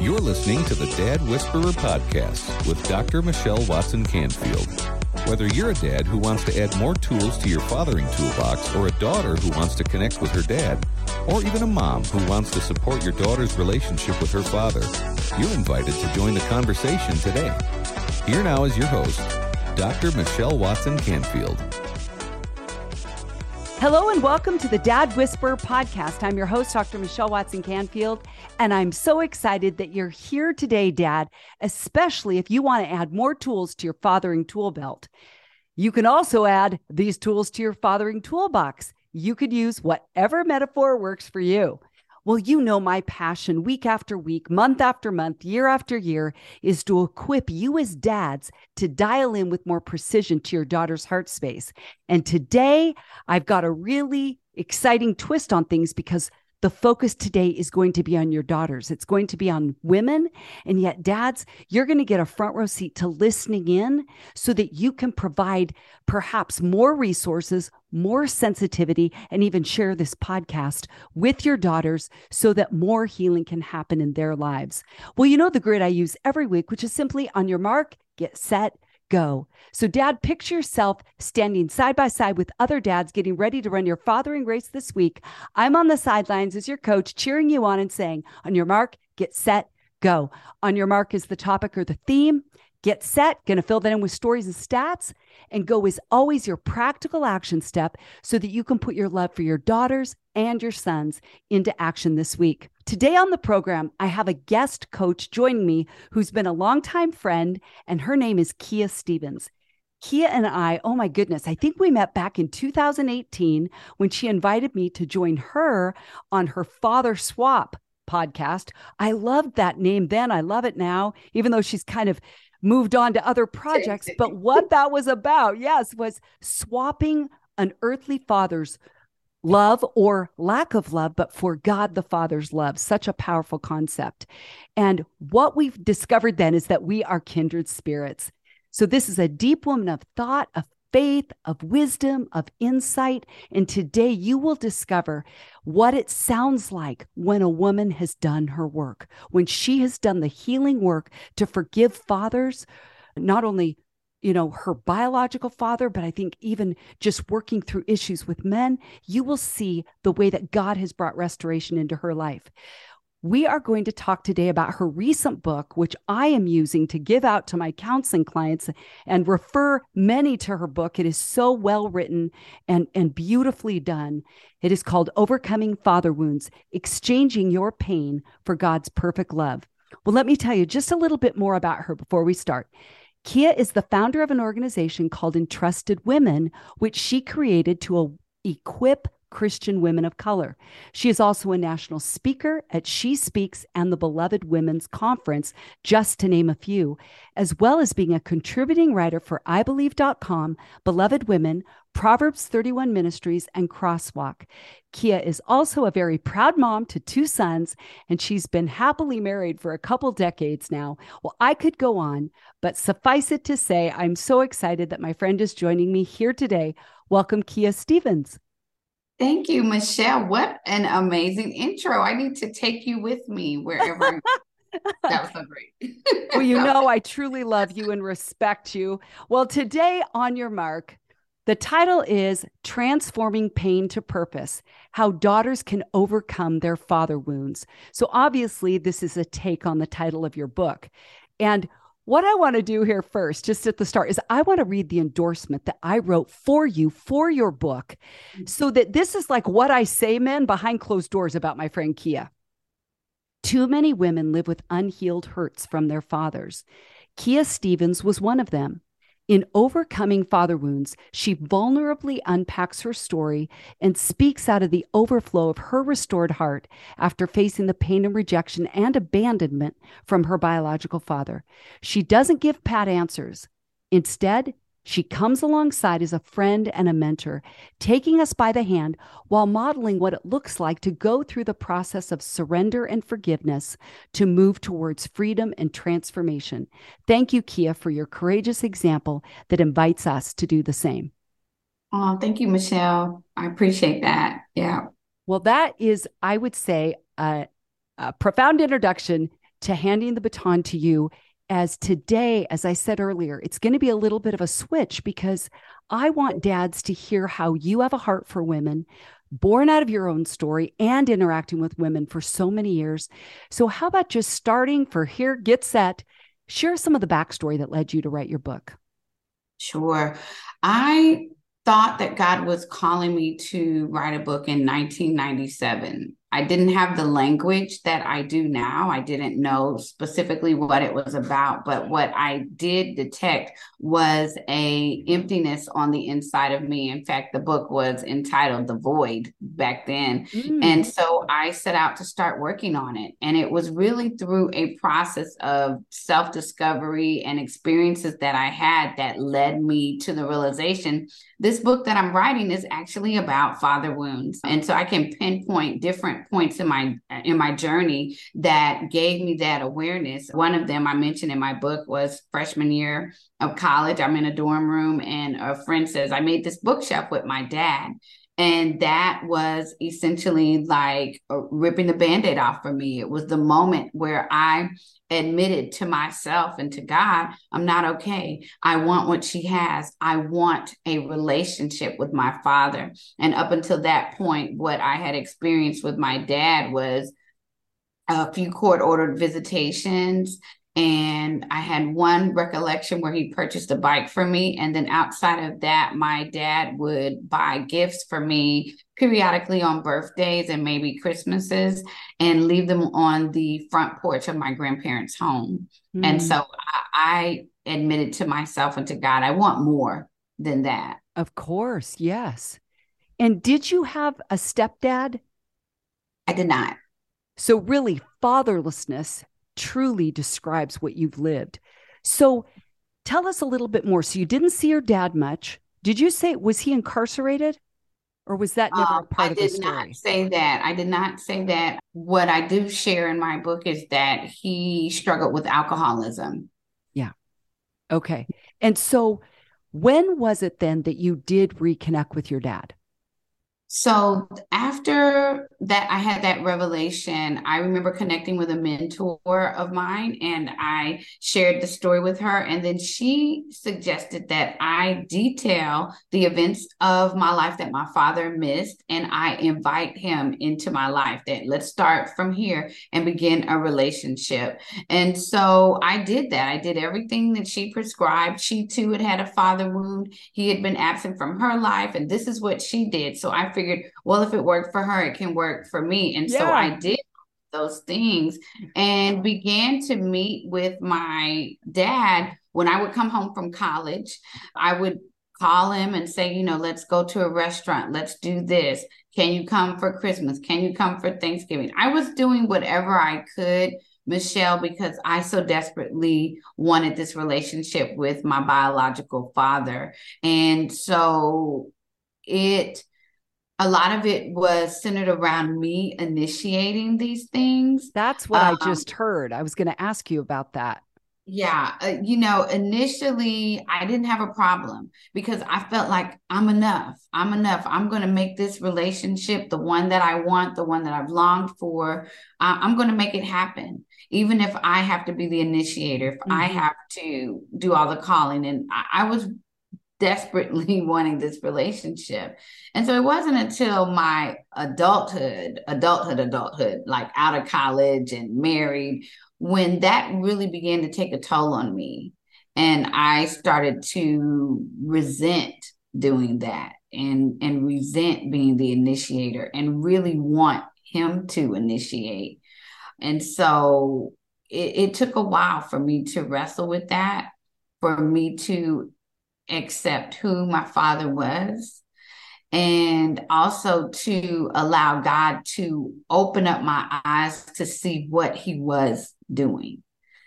You're listening to the Dad Whisperer podcast with Dr. Michelle Watson Canfield. Whether you're a dad who wants to add more tools to your fathering toolbox, or a daughter who wants to connect with her dad, or even a mom who wants to support your daughter's relationship with her father, you're invited to join the conversation today. Here now is your host, Dr. Michelle Watson Canfield. Hello and welcome to the Dad Whisperer podcast. I'm your host, Dr. Michelle Watson Canfield, and I'm so excited that you're here today, Dad, especially if you want to add more tools to your fathering tool belt. You can also add these tools to your fathering toolbox. You could use whatever metaphor works for you. Well, you know, my passion week after week, month after month, year after year is to equip you as dads to dial in with more precision to your daughter's heart space. And today I've got a really exciting twist on things because the focus today is going to be on your daughters. It's going to be on women. And yet, dads, you're going to get a front row seat to listening in so that you can provide perhaps more resources, more sensitivity, and even share this podcast with your daughters so that more healing can happen in their lives. Well, you know the grid I use every week, which is simply on your mark, get set, go. So, dad, picture yourself standing side by side with other dads getting ready to run your fathering race this week. I'm on the sidelines as your coach, cheering you on and saying, on your mark, get set, go. On your mark is the topic or the theme. Get set, going to fill that in with stories and stats. And go is always your practical action step so that you can put your love for your daughters and your sons into action this week. Today on the program, I have a guest coach joining me who's been a longtime friend, and her name is Kia Stephens. Kia and I, oh my goodness, I think we met back in 2018 when she invited me to join her on her Father Swap podcast. I loved that name then. I love it now, even though she's kind of moved on to other projects. But what that was about, yes, was swapping an earthly father's love or lack of love, but for God the Father's love. Such a powerful concept. And what we've discovered then is that we are kindred spirits. So this is a deep woman of thought, of faith, of wisdom, of insight. And today you will discover what it sounds like when a woman has done her work, when she has done the healing work to forgive fathers, not only you know her biological father but i think even just working through issues with men you will see the way that god has brought restoration into her life we are going to talk today about her recent book, which I am using to give out to my counseling clients and refer many to her book. It is so well written and, and beautifully done. It is called Overcoming Father Wounds Exchanging Your Pain for God's Perfect Love. Well, let me tell you just a little bit more about her before we start. Kia is the founder of an organization called Entrusted Women, which she created to equip Christian women of color. She is also a national speaker at She Speaks and the Beloved Women's Conference, just to name a few, as well as being a contributing writer for IBelieve.com, Beloved Women, Proverbs 31 Ministries, and Crosswalk. Kia is also a very proud mom to two sons, and she's been happily married for a couple decades now. Well, I could go on, but suffice it to say, I'm so excited that my friend is joining me here today. Welcome, Kia Stephens. Thank you, Michelle. What an amazing intro. I need to take you with me wherever. that was so great. well, you know, I truly love you and respect you. Well, today on your mark, the title is Transforming Pain to Purpose How Daughters Can Overcome Their Father Wounds. So, obviously, this is a take on the title of your book. And what I want to do here first, just at the start, is I want to read the endorsement that I wrote for you for your book mm-hmm. so that this is like what I say, men, behind closed doors about my friend Kia. Too many women live with unhealed hurts from their fathers. Kia Stephens was one of them. In Overcoming Father Wounds, she vulnerably unpacks her story and speaks out of the overflow of her restored heart after facing the pain and rejection and abandonment from her biological father. She doesn't give pat answers. Instead, She comes alongside as a friend and a mentor, taking us by the hand while modeling what it looks like to go through the process of surrender and forgiveness to move towards freedom and transformation. Thank you, Kia, for your courageous example that invites us to do the same. Oh, thank you, Michelle. I appreciate that. Yeah. Well, that is, I would say, a, a profound introduction to handing the baton to you as today, as I said earlier, it's going to be a little bit of a switch because I want dads to hear how you have a heart for women, born out of your own story and interacting with women for so many years. So, how about just starting for here, get set, share some of the backstory that led you to write your book? Sure. I thought that God was calling me to write a book in 1997. I didn't have the language that I do now. I didn't know specifically what it was about, but what I did detect was a emptiness on the inside of me. In fact, the book was entitled The Void back then. Mm. And so I set out to start working on it. And it was really through a process of self-discovery and experiences that I had that led me to the realization this book that I'm writing is actually about father wounds. And so I can pinpoint different points in my in my journey that gave me that awareness. One of them I mentioned in my book was freshman year of college. I'm in a dorm room and a friend says, I made this bookshelf with my dad. And that was essentially like uh, ripping the band aid off for me. It was the moment where I admitted to myself and to God, I'm not okay. I want what she has. I want a relationship with my father. And up until that point, what I had experienced with my dad was a few court ordered visitations and I had one recollection where he purchased a bike for me. And then outside of that, my dad would buy gifts for me periodically on birthdays and maybe Christmases and leave them on the front porch of my grandparents' home. Mm. And so I, I admitted to myself and to God, I want more than that. Of course. Yes. And did you have a stepdad? I did not. So, really, fatherlessness truly describes what you've lived. So tell us a little bit more. So you didn't see your dad much. Did you say was he incarcerated? Or was that never um, a part I of the story? I did not say that. I did not say that. What I do share in my book is that he struggled with alcoholism. Yeah. Okay. And so when was it then that you did reconnect with your dad? So after that, I had that revelation. I remember connecting with a mentor of mine and I shared the story with her. And then she suggested that I detail the events of my life that my father missed and I invite him into my life. That let's start from here and begin a relationship. And so I did that. I did everything that she prescribed. She too had had a father wound. He had been absent from her life. And this is what she did. So I figured, well, if it worked for her, it can work for me. And yeah. so I did those things and began to meet with my dad when I would come home from college. I would call him and say, you know, let's go to a restaurant, let's do this. Can you come for Christmas? Can you come for Thanksgiving? I was doing whatever I could, Michelle, because I so desperately wanted this relationship with my biological father. And so it a lot of it was centered around me initiating these things. That's what um, I just heard. I was going to ask you about that. Yeah. Uh, you know, initially, I didn't have a problem because I felt like I'm enough. I'm enough. I'm going to make this relationship the one that I want, the one that I've longed for. I- am going to make it happen. Even if I have to be the initiator, if mm-hmm. I have to do all the calling. And I, I was desperately wanting this relationship. And so it wasn't until my adulthood, adulthood, adulthood, like out of college and married, when that really began to take a toll on me. And I started to resent doing that and, and resent being the initiator and really want him to initiate. And so it, it took a while for me to wrestle with that, for me to accept who my father was and also to allow God to open up my eyes to see what he was doing.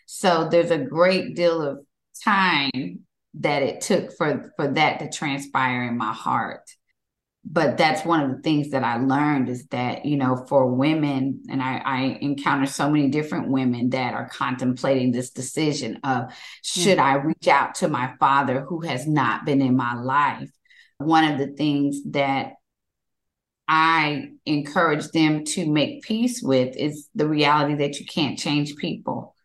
So there's a great deal of time that it took for for that to transpire in my heart but that's one of the things that I learned is that, you know, for women, and I, I encounter so many different women that are contemplating this decision of should mm-hmm. I reach out to my father who has not been in my life? One of the things that I encourage them to make peace with is the reality that you can't change people.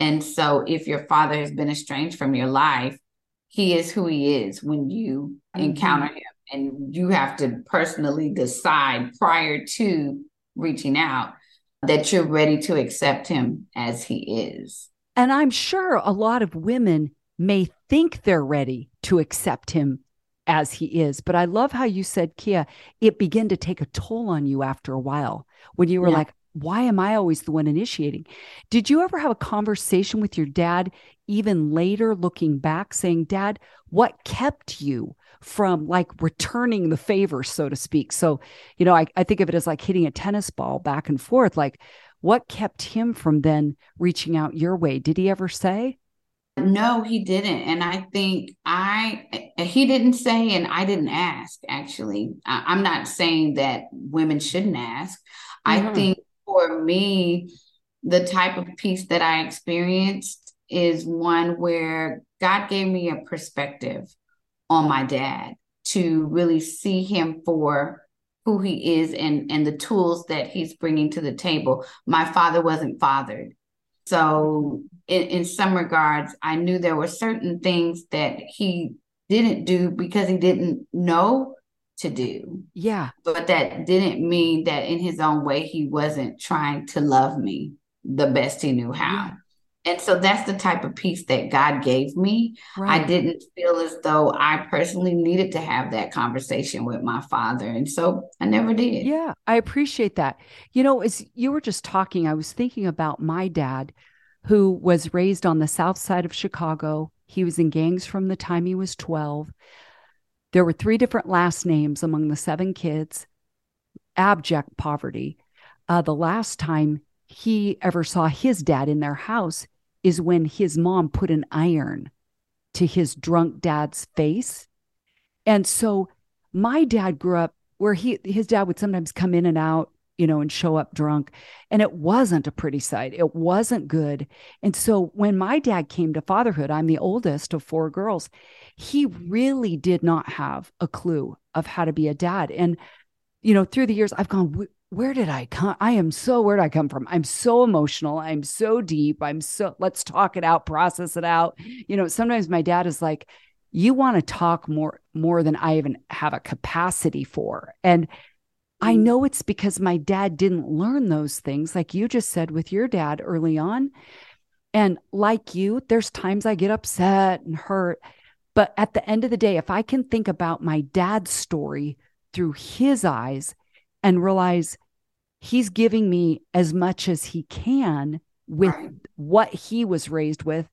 And so if your father has been estranged from your life, he is who he is when you mm-hmm. encounter him and you have to personally decide prior to reaching out that you're ready to accept him as he is. And I'm sure a lot of women may think they're ready to accept him as he is. But I love how you said, Kia, it began to take a toll on you after a while when you were yeah. like, why am I always the one initiating? Did you ever have a conversation with your dad, even later looking back, saying, Dad, what kept you from like returning the favor, so to speak? So, you know, I, I think of it as like hitting a tennis ball back and forth. Like, what kept him from then reaching out your way? Did he ever say? No, he didn't. And I think I, he didn't say, and I didn't ask, actually. I, am not saying that women shouldn't ask. Mm-hmm. I think for me, the type of peace that I experienced is one where God gave me a perspective on my dad to really see him for who he is and and the tools that he's bringing to the table. My father wasn't fathered. So in, in some regards, I knew there were certain things that he didn't do because he didn't know to do. Yeah. But that didn't mean that in his own way, he wasn't trying to love me the best he knew how. Yeah. And so that's the type of peace that God gave me. Right. I didn't feel as though I personally needed to have that conversation with my father. And so I never did. Yeah, I appreciate that. You know, as you were just talking, I was thinking about my dad, who was raised on the south side of Chicago. He was in gangs from the time he was 12. There were three different last names among the seven kids, abject poverty. Uh, the last time he ever saw his dad in their house is when his mom put an iron to his drunk dad's face. And so my dad grew up where he his dad would sometimes come in and out you know, and show up drunk. And it wasn't a pretty sight. It wasn't good. And so when my dad came to fatherhood, I'm the oldest of four girls, he really did not have a clue of how to be a dad. And, you know, through the years, I've gone, where did I come? I am so, where did I come from? I'm so emotional. I'm so deep. I'm so, let's talk it out, process it out. You know, sometimes my dad is like, you want to talk more more than I even have a capacity for. And I mm. know it's because my dad didn't learn those things, like you just said with your dad early on. And like you, there's times I get upset and hurt. But at the end of the day, if I can think about my dad's story through his eyes and realize he's giving me as much as he can with right. what he was raised with,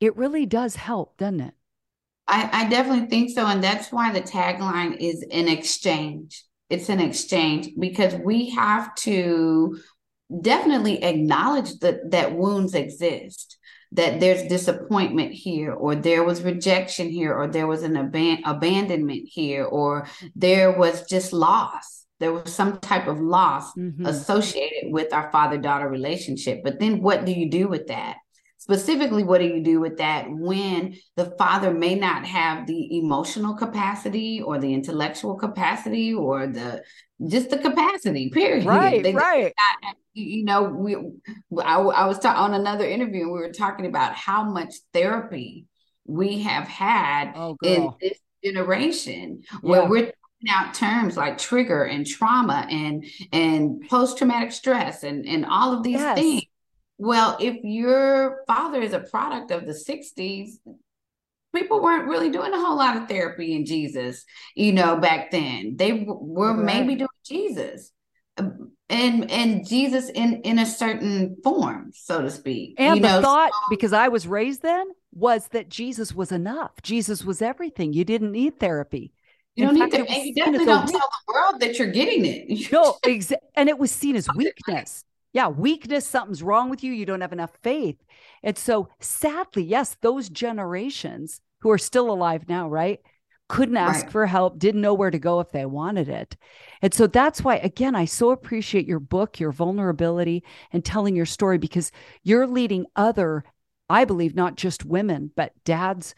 it really does help, doesn't it? I, I definitely think so. And that's why the tagline is an exchange it's an exchange because we have to definitely acknowledge that that wounds exist that there's disappointment here or there was rejection here or there was an aban- abandonment here or there was just loss there was some type of loss mm-hmm. associated with our father daughter relationship. But then what do you do with that? Specifically what do you do with that when the father may not have the emotional capacity or the intellectual capacity or the just the capacity period. Right they, right. not, you know we i, I was ta- on another interview and we were talking about how much therapy we have had oh, in this generation yeah. where we're out terms like trigger and trauma and and post-traumatic stress and and all of these yes. things well, if your father is a product of the 60s, people weren't really doing a whole lot of therapy in Jesus, you know, back then. They were right. maybe doing Jesus. Um, and and Jesus in in a certain form, so to speak. And you the know, thought, so, because I was raised then, was that Jesus was enough. Jesus was everything. You didn't need therapy. You don't fact, need to. You definitely don't tell the world that you're getting it. no, exa- and it was seen as weakness yeah, weakness, something's wrong with you, you don't have enough faith. And so, sadly, yes, those generations who are still alive now, right? Couldn't ask right. for help, didn't know where to go if they wanted it. And so that's why, again, I so appreciate your book, your vulnerability, and telling your story because you're leading other, I believe, not just women, but dads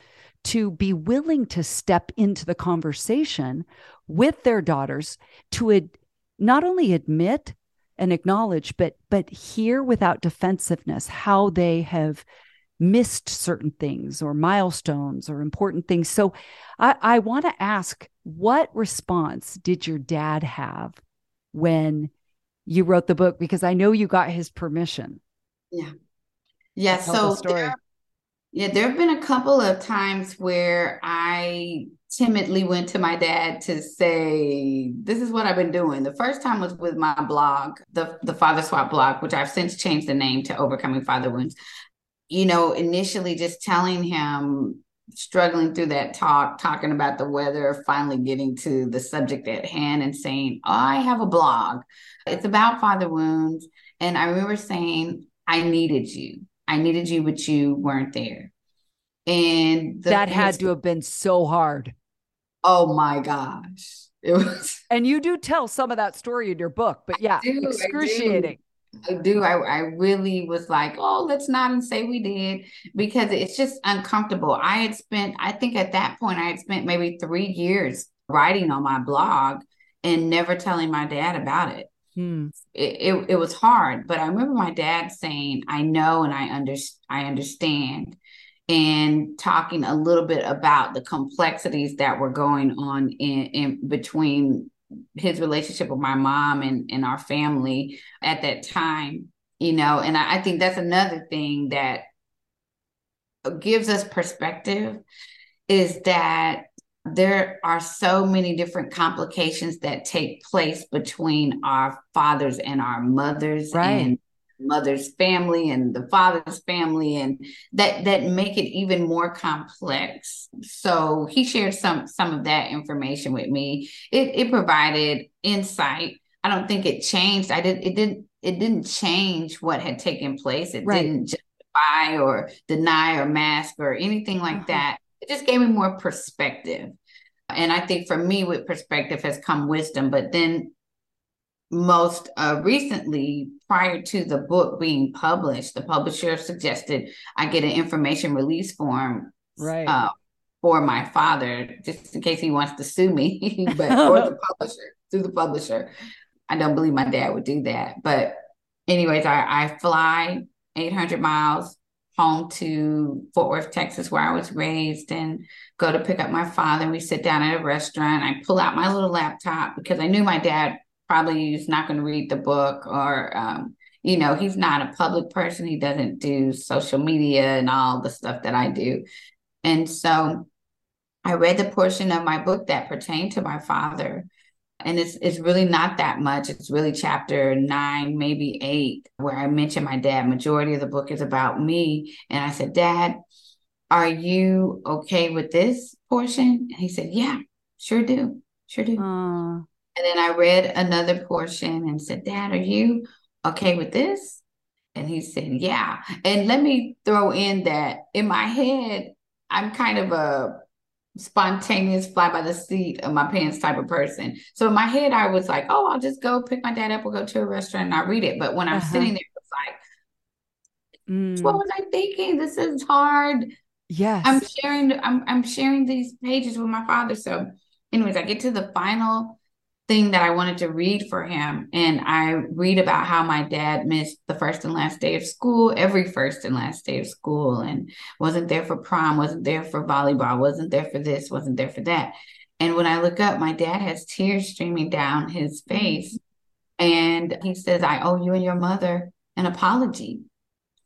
to be willing to step into the conversation with their daughters to ad- not only admit and acknowledge but but hear without defensiveness how they have missed certain things or milestones or important things. So i, I want to ask what response did your dad have when you wrote the book? Because i know you got his permission. Yeah. Yeah so there, yeah there have been a couple of times where i timidly went to my dad to say, This is what I've been doing. The first time was with my blog, the, the Father Swap blog, which I've since changed the name to Overcoming Father Wounds. You know, initially just telling him, struggling through that talk, talking about the weather, finally getting to the subject at hand and saying, oh, I have a blog. It's about father wounds. And I remember saying, I needed you. I needed you, but you weren't there. And that had to have been so hard. Oh my gosh. It was And you do tell some of that story in your book, but yeah, do, excruciating. I do. I, I really was like, oh, let's not and say we did because it's just uncomfortable. I had spent, I think at that point, I had spent maybe three years writing on my blog and never telling my dad about it. Hmm. It, it, it was hard, but I remember my dad saying, "I know and I under I understand," and talking a little bit about the complexities that were going on in, in between his relationship with my mom and, and our family at that time you know and I, I think that's another thing that gives us perspective is that there are so many different complications that take place between our fathers and our mothers right. and mother's family and the father's family and that that make it even more complex so he shared some some of that information with me it it provided insight i don't think it changed i didn't. it didn't it didn't change what had taken place it right. didn't justify or deny or mask or anything like uh-huh. that it just gave me more perspective and i think for me with perspective has come wisdom but then most uh, recently, prior to the book being published, the publisher suggested I get an information release form right. Uh, for my father, just in case he wants to sue me, but or the publisher, through the publisher. I don't believe my dad would do that. But anyways, I, I fly 800 miles home to Fort Worth, Texas, where I was raised, and go to pick up my father. We sit down at a restaurant. I pull out my little laptop because I knew my dad probably is not going to read the book or um, you know he's not a public person he doesn't do social media and all the stuff that i do and so i read the portion of my book that pertained to my father and it's it's really not that much it's really chapter 9 maybe 8 where i mention my dad majority of the book is about me and i said dad are you okay with this portion and he said yeah sure do sure do uh. And then I read another portion and said, Dad, are you okay with this? And he said, Yeah. And let me throw in that in my head, I'm kind of a spontaneous fly by the seat of my pants type of person. So in my head, I was like, Oh, I'll just go pick my dad up, we'll go to a restaurant and I read it. But when I'm uh-huh. sitting there, it's like, mm. what was I thinking? This is hard. Yes. I'm sharing I'm I'm sharing these pages with my father. So anyways, I get to the final thing that I wanted to read for him. And I read about how my dad missed the first and last day of school, every first and last day of school, and wasn't there for prom, wasn't there for volleyball, wasn't there for this, wasn't there for that. And when I look up, my dad has tears streaming down his face. And he says, I owe you and your mother an apology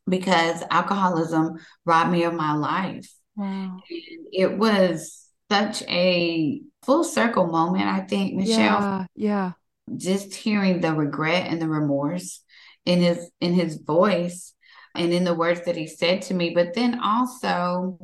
because alcoholism robbed me of my life. Wow. And it was such a full circle moment, I think, Michelle. Yeah, yeah. Just hearing the regret and the remorse in his in his voice and in the words that he said to me, but then also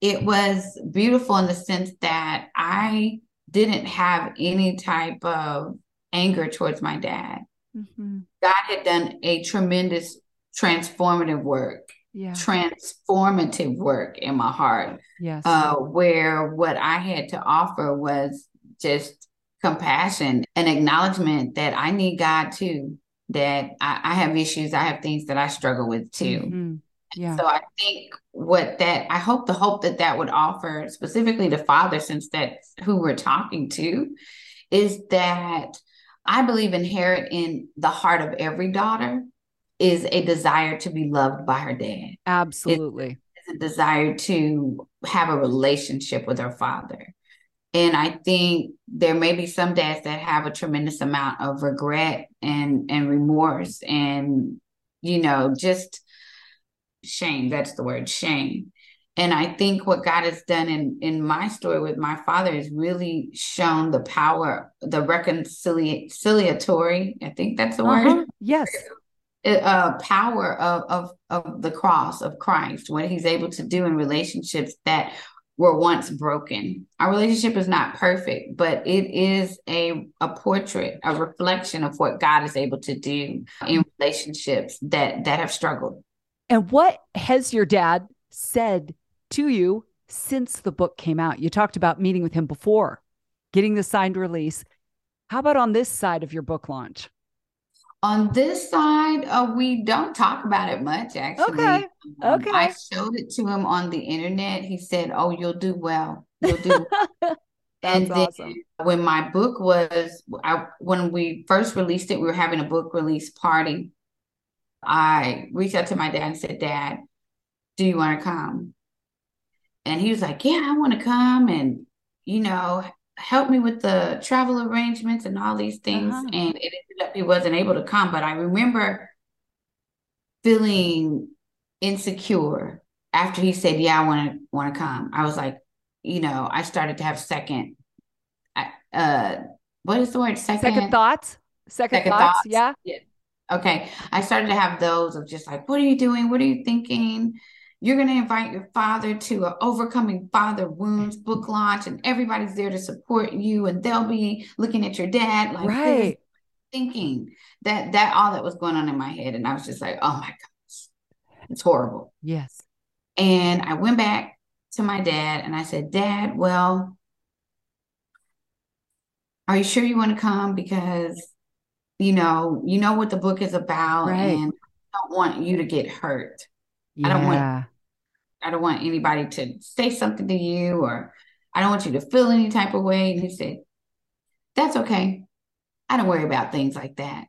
it was beautiful in the sense that I didn't have any type of anger towards my dad. Mm-hmm. God had done a tremendous transformative work yeah. transformative work in my heart. Yes. Uh, where what I had to offer was just compassion and acknowledgement that I need God too, that I, I have issues, I have things that I struggle with too. Mhm. Yeah. So I think what that I hope the hope that that would offer specifically to father, since that's who we're talking to, is that I believe inherent in the heart of every daughter is a desire to be loved by her dad, Absolutely. is a desire to have a relationship with her father. And I think there may be some dads that have a tremendous amount of regret and and remorse and you know just shame that's the word shame and i think what god has done in in my story with my father is really shown the power the reconciliatory i think that's the Uh-huh. word Yes. Uh, power of, of of the cross of christ what he's able to do in relationships that were once broken our relationship is not perfect but it is a a portrait a reflection of what god is able to do in relationships that that have struggled And what has your dad said to you since the book came out? You talked about meeting with him before, getting the signed release. How about on this side of your book launch? On this side, uh, we don't talk about it much, actually. Okay, Um, okay. I showed it to him on the internet. He said, "Oh, you'll do well. You'll do." well." And then awesome. when my book was, I when we first released it, we were having a book release party. I reached out to my dad and said, "Dad, do you want to come?" And he was like, "Yeah, I want to come, and you know, help me with the travel arrangements and all these things." Uh-huh. And it ended up he wasn't able to come, but I remember feeling insecure after he said, "Yeah, I want to want to come." I was like, you know, I started to have second, I- uh, what is the word? Second, Second thoughts? Second, second thoughts? thoughts. Yeah. Okay, I started to have those of just like, what are you doing? What are you thinking? You're going to invite your father to a overcoming father wounds book launch, and everybody's there to support you, and they'll be looking at your dad like right. thinking that that all that was going on in my head, and I was just like, oh my gosh, it's horrible. Yes. And I went back to my dad and I said, Dad, well, are you sure you want to come? Because, you know, you know what the book is about, Right. and I don't want you to get hurt. I don't want- Yeah. I don't want anybody to say something to you, or I don't want you to feel any type of way. And he said, That's okay. I don't worry about things like that.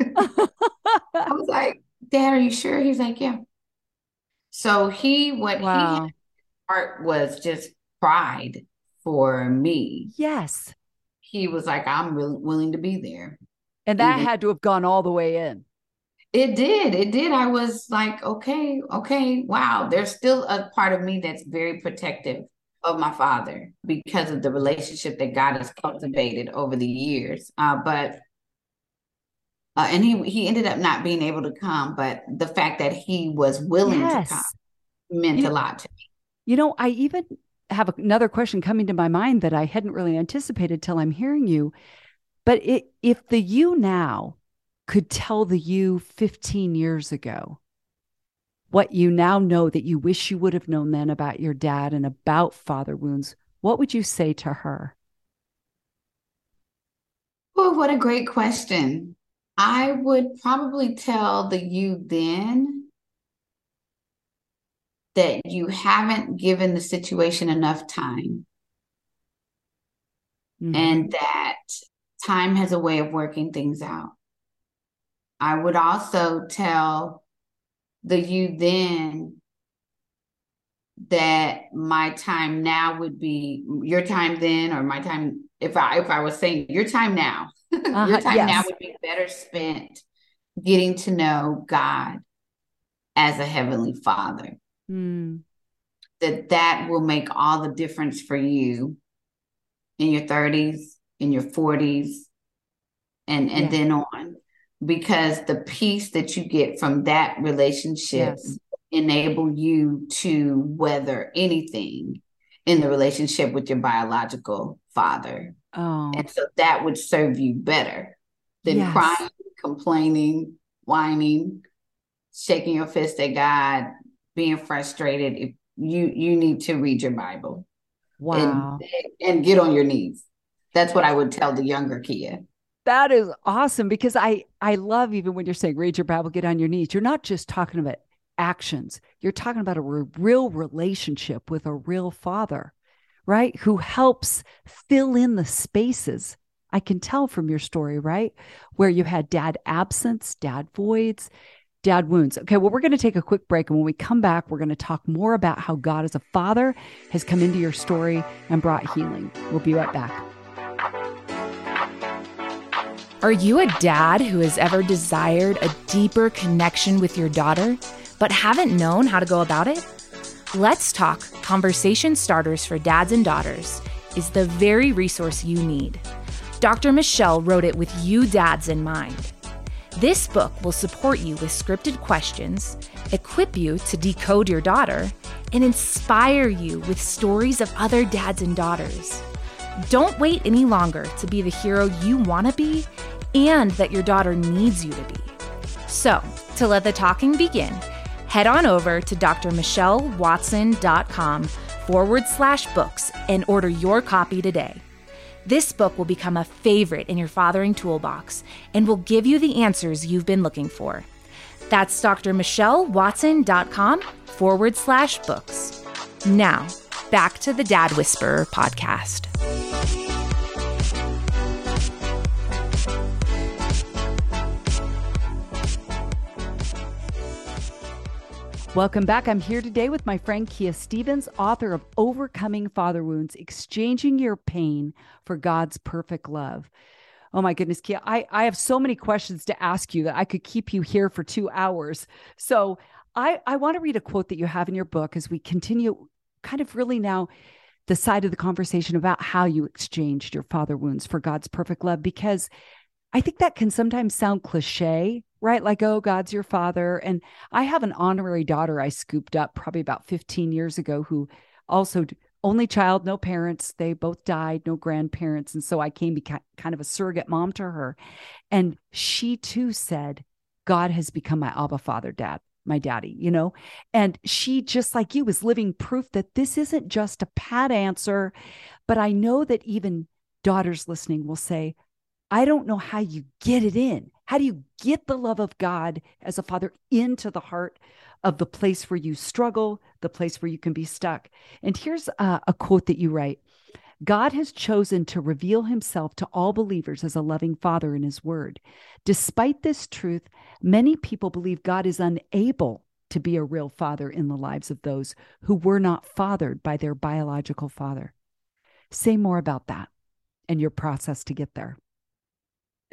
I was like, Dad, are you sure? He's like, Yeah. So he, what he wow. heart was just pride for me. Yes. He was like, I'm really willing to be there. And that Even- had to have gone all the way in. It did. It did. I was like, okay, okay, wow. There's still a part of me that's very protective of my father because of the relationship that God has cultivated over the years. Uh, but uh, and he he ended up not being able to come, but the fact that he was willing to come meant You a lot to me. You know, I even have another question coming to my mind that I hadn't really anticipated till I'm hearing you. But it, if the you now could tell the you 15 years ago what you now know that you wish you would have known then about your dad and about father wounds, what would you say to her? Well, what a great question. I would probably tell the you then that you haven't given the situation enough time Mhm. and that time has a way of working things out. I would also tell the you then that my time now would be your time then or my time if I if I was saying your time now Uh-huh, your time now yes. would be better spent getting to know God as a heavenly father Mm, that that will make all the difference for you in your 30s in your 40s and and Yeah. then on because the peace that you get from that relationship yes. enable you to weather anything in the relationship with your biological father Oh, and so that would serve you better than Yes. crying complaining whining shaking your fist at God, being frustrated, If you you need to read your Bible. Wow. And, and get on your knees. That's what I would tell the younger kid. That is awesome because I I love even when you're saying read your Bible, get on your knees. You're not just talking about actions. You're talking about a re- real relationship with a real father, right? Who helps fill in the spaces. I can tell from your story, right? Where you had dad absence, dad voids, dad wounds. Okay, well, we're going to take a quick break. And when we come back, we're going to talk more about how God as a father has come into your story and brought healing. We'll be right back. Are you a dad who has ever desired a deeper connection with your daughter, but haven't known how to go about it? Let's Talk Conversation Starters for Dads and Daughters is the very resource you need. Dr. Michelle wrote it with you dads in mind. This book will support you with scripted questions, equip you to decode your daughter, and inspire you with stories of other dads and daughters. Don't wait any longer to be the hero you want to be and that your daughter needs you to be. So, to let the talking begin, head on over to drmichellewatson.com forward slash books and order your copy today. This book will become a favorite in your fathering toolbox and will give you the answers you've been looking for. That's drmichellewatson.com forward slash books. Now, back to the Dad Whisperer podcast. Welcome back. I'm here today with my friend Kia Stephens, author of Overcoming Father Wounds Exchanging Your Pain for God's Perfect Love. Oh my goodness, Kia, I, I have so many questions to ask you that I could keep you here for two hours. So I, I want to read a quote that you have in your book as we continue kind of really now the side of the conversation about how you exchanged your father wounds for God's perfect love, because I think that can sometimes sound cliche, right? Like, oh, God's your father. And I have an honorary daughter I scooped up probably about 15 years ago who also only child, no parents. They both died, no grandparents. And so I came be kind of a surrogate mom to her. And she too said, God has become my Abba father, dad, my daddy, you know? And she, just like you, was living proof that this isn't just a pat answer. But I know that even daughters listening will say, I don't know how you get it in. How do you get the love of God as a father into the heart of the place where you struggle, the place where you can be stuck? And here's a, a quote that you write God has chosen to reveal himself to all believers as a loving father in his word. Despite this truth, many people believe God is unable to be a real father in the lives of those who were not fathered by their biological father. Say more about that and your process to get there.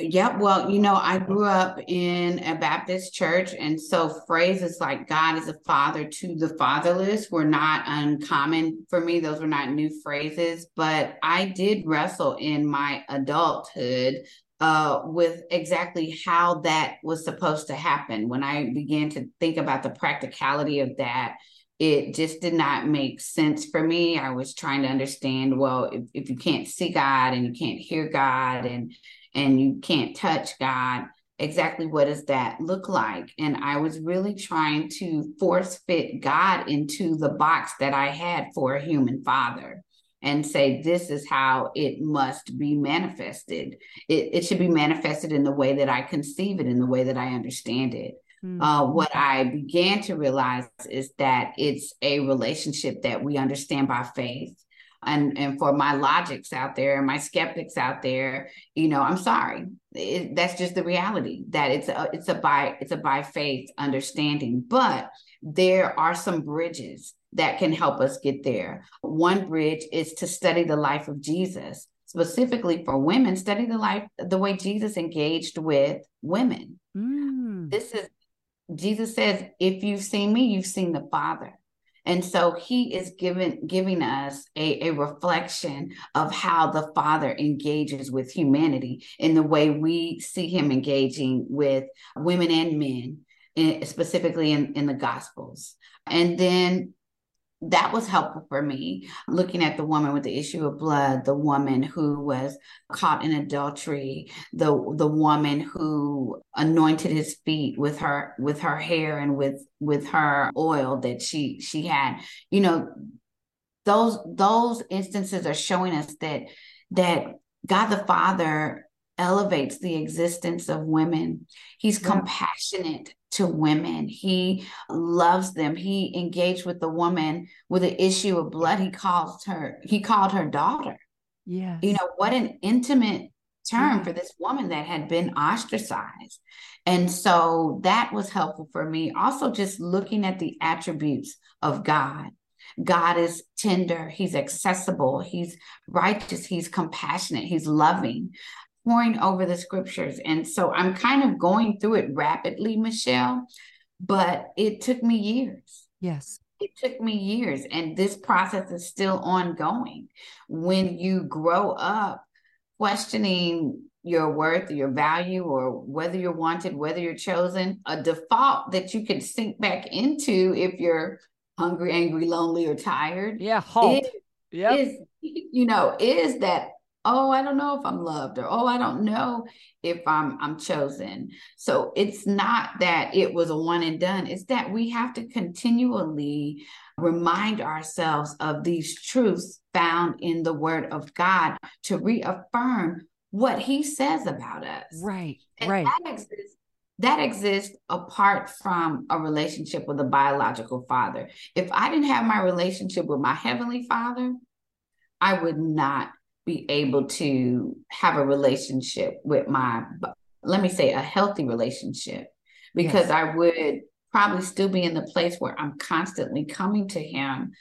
Yeah, well, you know, I grew up in a Baptist church, and so phrases like God is a father to the fatherless were not uncommon for me. Those were not new phrases, but I did wrestle in my adulthood uh, with exactly how that was supposed to happen. When I began to think about the practicality of that, it just did not make sense for me. I was trying to understand well, if, if you can't see God and you can't hear God and and you can't touch God, exactly what does that look like? And I was really trying to force fit God into the box that I had for a human father and say, this is how it must be manifested. It, it should be manifested in the way that I conceive it, in the way that I understand it. Mm-hmm. Uh, what I began to realize is that it's a relationship that we understand by faith and and for my logics out there and my skeptics out there you know i'm sorry. It, that's just the reality that it's a it's a by it's a by faith understanding. But there are some bridges that can help us get there. One bridge is to study the life of jesus specifically for women study the life the way jesus engaged with women. Mm. this is jesus says if you've seen me you've seen the father and so he is giving giving us a, a reflection of how the Father engages with humanity in the way we see him engaging with women and men, eh, specifically in, in the Gospels. And then that was helpful for me looking at the woman with the issue of blood the woman who was caught in adultery the the woman who anointed his feet with her with her hair and with with her oil that she she had you know those those instances are showing us that that God the Father elevates the existence of women. He's yeah. compassionate to women. He loves them. He engaged with the woman with an issue of blood. He calls her, he called her daughter. Yeah. You know, what an intimate term yeah. for this woman that had been ostracized. And so that was helpful for me. Also, just looking at the attributes of God. God is tender, He's accessible, He's righteous, He's compassionate, He's loving pouring over the scriptures. And so I'm kind of going through it rapidly, Michelle, but it took me years. Yes. It took me years, and this process is still ongoing. When you grow up questioning your worth, your value, or whether you're wanted, whether you're chosen, a default that you can sink back into if you're hungry, angry, lonely, or tired. Yeah, halt. Yeah, is you know is that oh i don't know if i'm loved or oh i don't know if i'm i'm chosen. So it's not that it was a one and done it's that we have to continually remind ourselves of these truths found in the word of god to reaffirm what he says about us. Right and right. that exists that exists apart from a relationship with a biological father. If i didn't have my relationship with my heavenly father i would not be able to have a relationship with my let me say a healthy relationship. Because yes. I would probably still be in the place where I'm constantly coming to him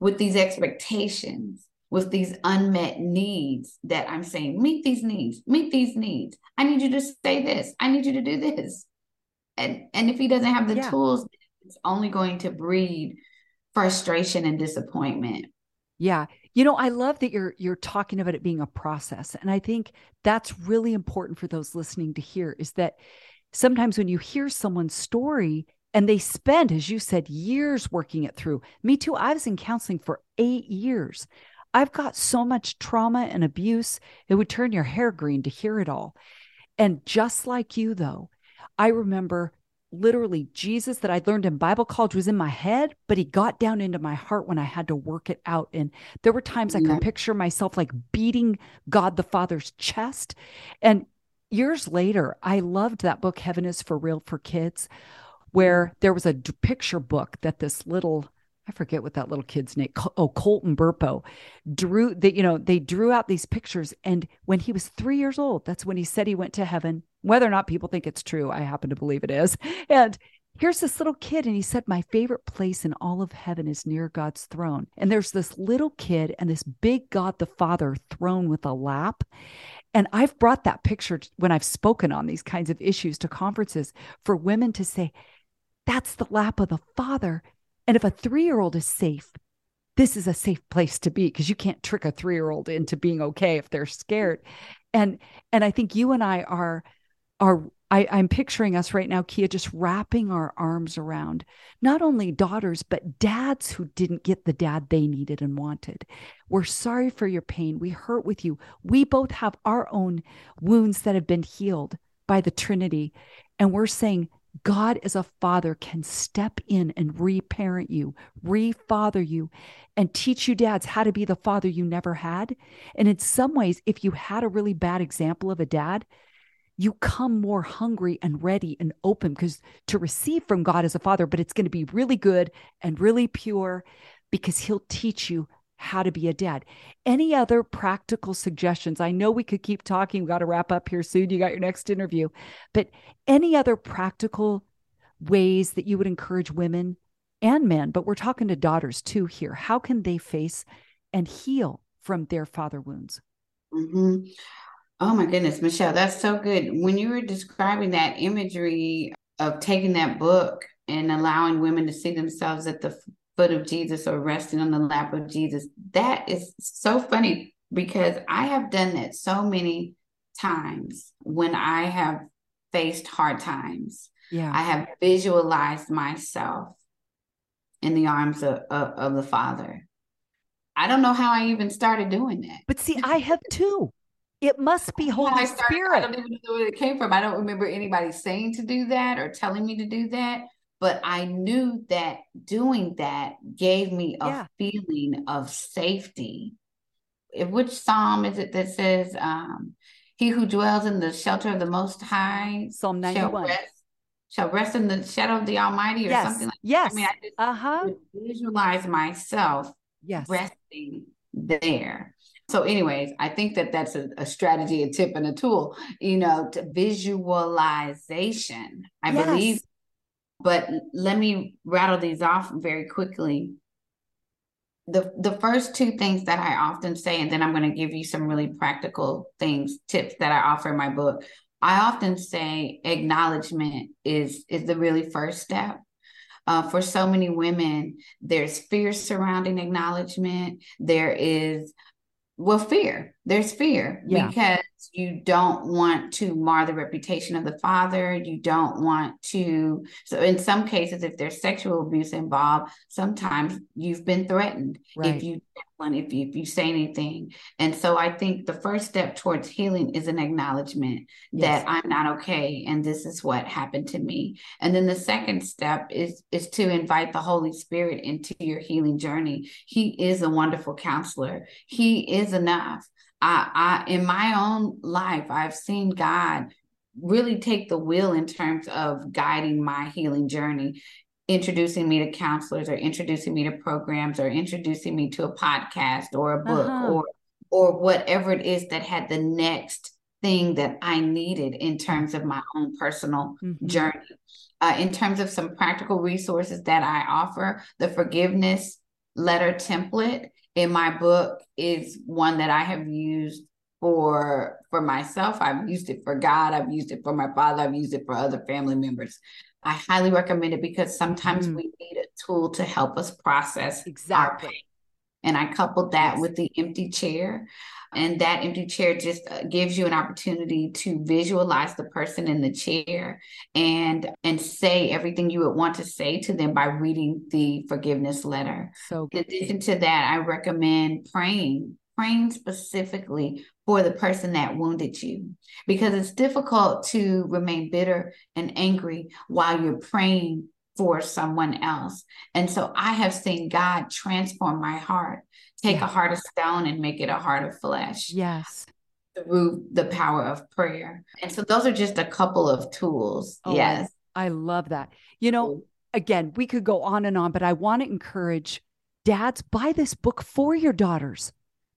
with these expectations with these unmet needs that I'm saying meet these needs meet these needs. I need you to say this. I need you to do this. And and if he doesn't have the yeah. tools it's only going to breed frustration and disappointment. Yeah you know, I love that you're you're talking about it being a process. And I think that's really important for those listening to hear is that sometimes when you hear someone's story and they spend as you said years working it through. Me too. I was in counseling for 8 years. I've got so much trauma and abuse, it would turn your hair green to hear it all. And just like you though, I remember literally Jesus that I'd learned in Bible college was in my head, but he got down into my heart when I had to work it out. And there were times I could picture myself like beating God the Father's chest. And years later, I loved that book, Heaven is for Real for Kids, where mm. there was a picture book that this little I forget what that little kid's name. Oh, Colton Burpo drew that, you know, they drew out these pictures. And when he was three years old, that's when he said he went to heaven. Whether or not people think it's true, I happen to believe it is. And here's this little kid. And he said, My favorite place in all of heaven is near God's throne. And there's this little kid and this big God the Father throne with a lap. And I've brought that picture when I've spoken on these kinds of issues to conferences for women to say, That's the lap of the Father and if a three year old is safe, this is a safe place to be because you can't trick a three year old into being okay if they're scared. And and I think you and I are are I, I'm picturing us right now, Kia, just wrapping our arms around not only daughters, but dads who didn't get the dad they needed and wanted. We're sorry for your pain. We hurt with you. We both have our own wounds that have been healed by the Trinity. And we're saying, God as a father can step in and reparent you, refather you, and teach you dads how to be the father you never had. And in some ways, if you had a really bad example of a dad, you come more hungry and ready and open because to receive from God as a father, but it's going to be really good and really pure because he'll teach you how to be a dad. Any other practical suggestions? I know we could keep talking. We got to wrap up here soon. You got your next interview. But any other practical ways that you would encourage women and men, but we're talking to daughters too here. How can they face and heal from their father wounds? Mm-hmm. Oh my goodness, Michelle, that's so good. When you were describing that imagery of taking that book and allowing women to see themselves at the foot of Jesus or resting on the lap of Jesus. That is so funny because I have done that so many times when I have faced hard times. Yeah. I have visualized myself in the arms of, of, of the Father. I don't know how I even started doing that. But see, I have too. It must be Holy started, Spirit. I don't even know where it came from. I don't remember anybody saying to do that or telling me to do that. But I knew that doing that gave me a yeah. feeling of safety. Which psalm is it that says, um, He who dwells in the shelter of the Most High Psalm 91. Shall rest, shall rest in the shadow of the Almighty or yes. something like yes. that. I mean, I just uh-huh. visualize myself yes. resting there. So, anyways, I think that that's a, a, strategy, a tip, and a tool, you know, to visualization. I yes. believe, but let me rattle these off very quickly. The, the first two things that I often say, and then I'm going to give you some really practical things, tips that I offer in my book. I often say acknowledgement is is the really first step. Uh, for so many women, there's fear surrounding acknowledgement. There is well fear there's fear yeah. because you don't want to mar the reputation of the father you don't want to so in some cases if there's sexual abuse involved sometimes you've been threatened right. if you if you if you say anything and so i think the first step towards healing is an acknowledgement yes. that i'm not okay and this is what happened to me and then the second step is is to invite the holy spirit into your healing journey he is a wonderful counselor he is enough I, I in my own life, I've seen God really take the wheel in terms of guiding my healing journey, introducing me to counselors or introducing me to programs or introducing me to a podcast or a book uh-huh. or or whatever it is that had the next thing that I needed in terms of my own personal mm-hmm. journey. Uh, in terms of some practical resources that I offer, the forgiveness letter template in my book is one that I have used for for myself. I've used it for God. I've used it for my father. I've used it for other family members. I highly recommend it because sometimes mm. we need a tool to help us process exactly. And I coupled that with the empty chair. And that empty chair just uh, gives you an opportunity to visualize the person in the chair and and say everything you would want to say to them by reading the forgiveness letter. So in addition to that, I recommend praying, praying specifically for the person that wounded you because it's difficult to remain bitter and angry while you're praying for someone else. And so I have seen God transform my heart take yeah. a heart of stone and make it a heart of flesh. Yes. Through the power of prayer. And so those are just a couple of tools. Oh, yes. I, I love that. You know, again, we could go on and on, but I want to encourage dads buy this book for your daughters.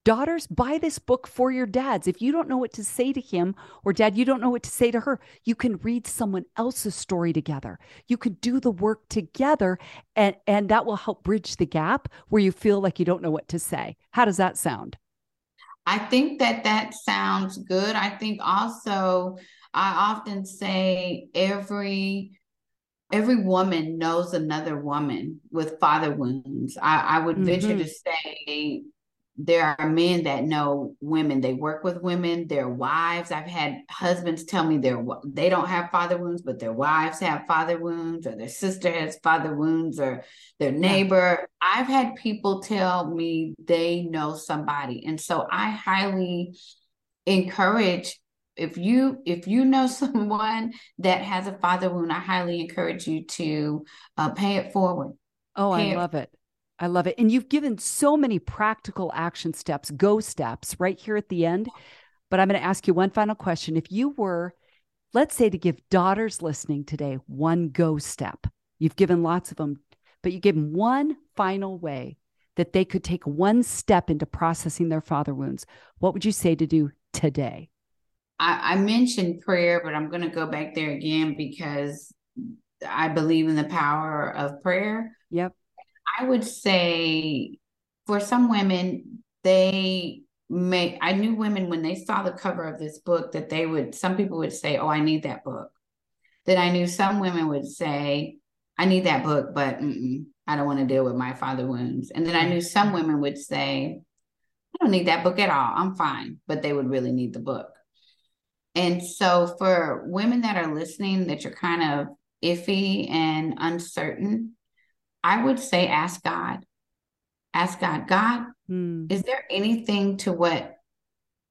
Daughters, buy this book for your dads. If you don't know what to say to him or dad, you don't know what to say to her, you can read someone else's story together. You can do the work together and and that will help bridge the gap where you feel like you don't know what to say. How does that sound? I think that that sounds good. I think also I often say every every woman knows another woman with father wounds. I, I would mm-hmm. venture to say there are men that know women. They work with women. Their wives i've had husbands tell me they they don't have father wounds but their wives have father wounds or their sister has father wounds or their neighbor. I've had people tell me they know somebody. And so i highly encourage if you if you know someone that has a father wound i highly encourage you to uh, pay it forward. Oh pay i love it I love it. And you've given so many practical action steps, go steps right here at the end. But I'm going to ask you one final question. If you were, let's say, to give daughters listening today one go step, you've given lots of them, but you give them one final way that they could take one step into processing their father wounds, what would you say to do today? I, I mentioned prayer, but I'm going to go back there again because I believe in the power of prayer. Yep. I would say for some women, they may, I knew women when they saw the cover of this book that they would, some people would say, Oh, I need that book. Then I knew some women would say, I need that book, but I don't want to deal with my father wounds. And then I knew some women would say, I don't need that book at all. I'm fine, but they would really need the book. And so for women that are listening that you're kind of iffy and uncertain, I would say ask God. Ask God, God, Hmm. is there anything to what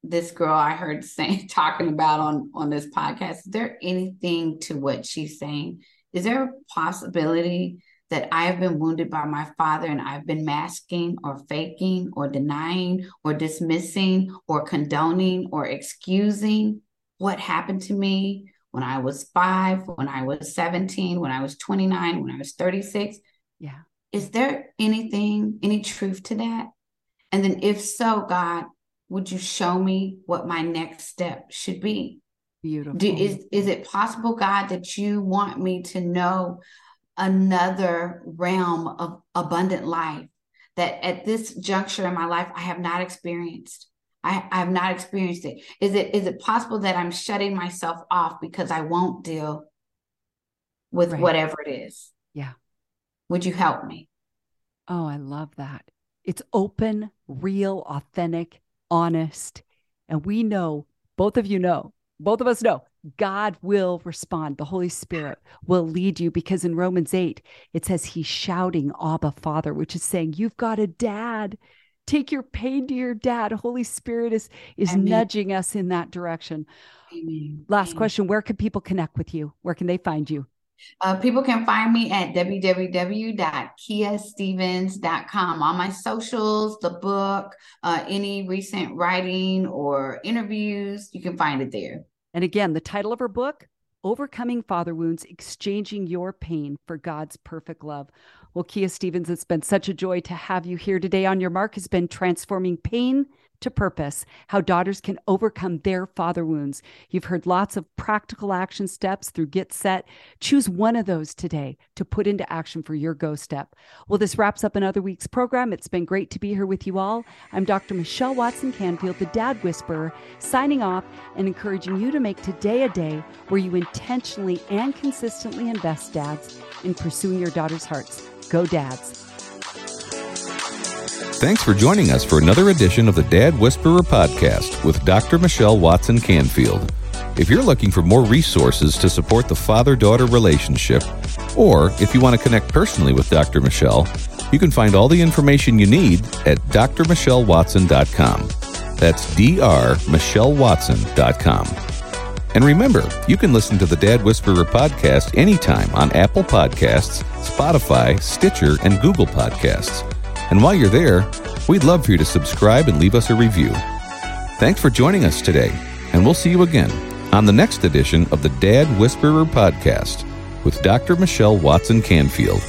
this girl I heard saying talking about on on this podcast? Is there anything to what she's saying? Is there a possibility that I have been wounded by my father and I've been masking or faking or denying or dismissing or condoning or excusing what happened to me when I was five, when I was 17, when I was 29, when I was 36? Yeah. Is there anything, any truth to that? And then, if so, God, would you show me what my next step should be? Beautiful. Do, is is it possible, God, that you want me to know another realm of abundant life that at this juncture in my life I have not experienced? I, I have not experienced it. Is it is it possible that I'm shutting myself off because I won't deal with Right. whatever it is? Yeah. Would you help me? Oh, I love that. It's open, real, authentic, honest. And we know, both of you know, both of us know, God will respond. The Holy Spirit will lead you because in Romans 8, it says he's shouting, Abba, Father, which is saying, You've got a dad. Take your pain to your dad. Holy Spirit is, is Amen. nudging us in that direction. Amen. Last Amen. question Where can people connect with you? Where can they find you? Uh, people can find me at www.kiastephens.com. On my socials, the book, uh, any recent writing or interviews, you can find it there. And again, the title of her book, Overcoming Father Wounds Exchanging Your Pain for God's Perfect Love. Well, Kia Stephens, it's been such a joy to have you here today. On Your Mark has been transforming pain to purpose, how daughters can overcome their father wounds. You've heard lots of practical action steps through Get Set. Choose one of those today to put into action for your Go Step. Well, this wraps up another week's program. It's been great to be here with you all. I'm Dr. Michelle Watson Canfield, the Dad Whisperer, signing off and encouraging you to make today a day where you intentionally and consistently invest, dads, in pursuing your daughter's hearts. Go, dads. Thanks for joining us for another edition of the Dad Whisperer podcast with Dr. Michelle Watson Canfield. If you're looking for more resources to support the father daughter relationship, or if you want to connect personally with Dr. Michelle, you can find all the information you need at drmichellewatson.com. That's drmichellewatson.com. And remember, you can listen to the Dad Whisperer podcast anytime on Apple Podcasts, Spotify, Stitcher, and Google Podcasts. And while you're there, we'd love for you to subscribe and leave us a review. Thanks for joining us today, and we'll see you again on the next edition of the Dad Whisperer podcast with Dr. Michelle Watson Canfield.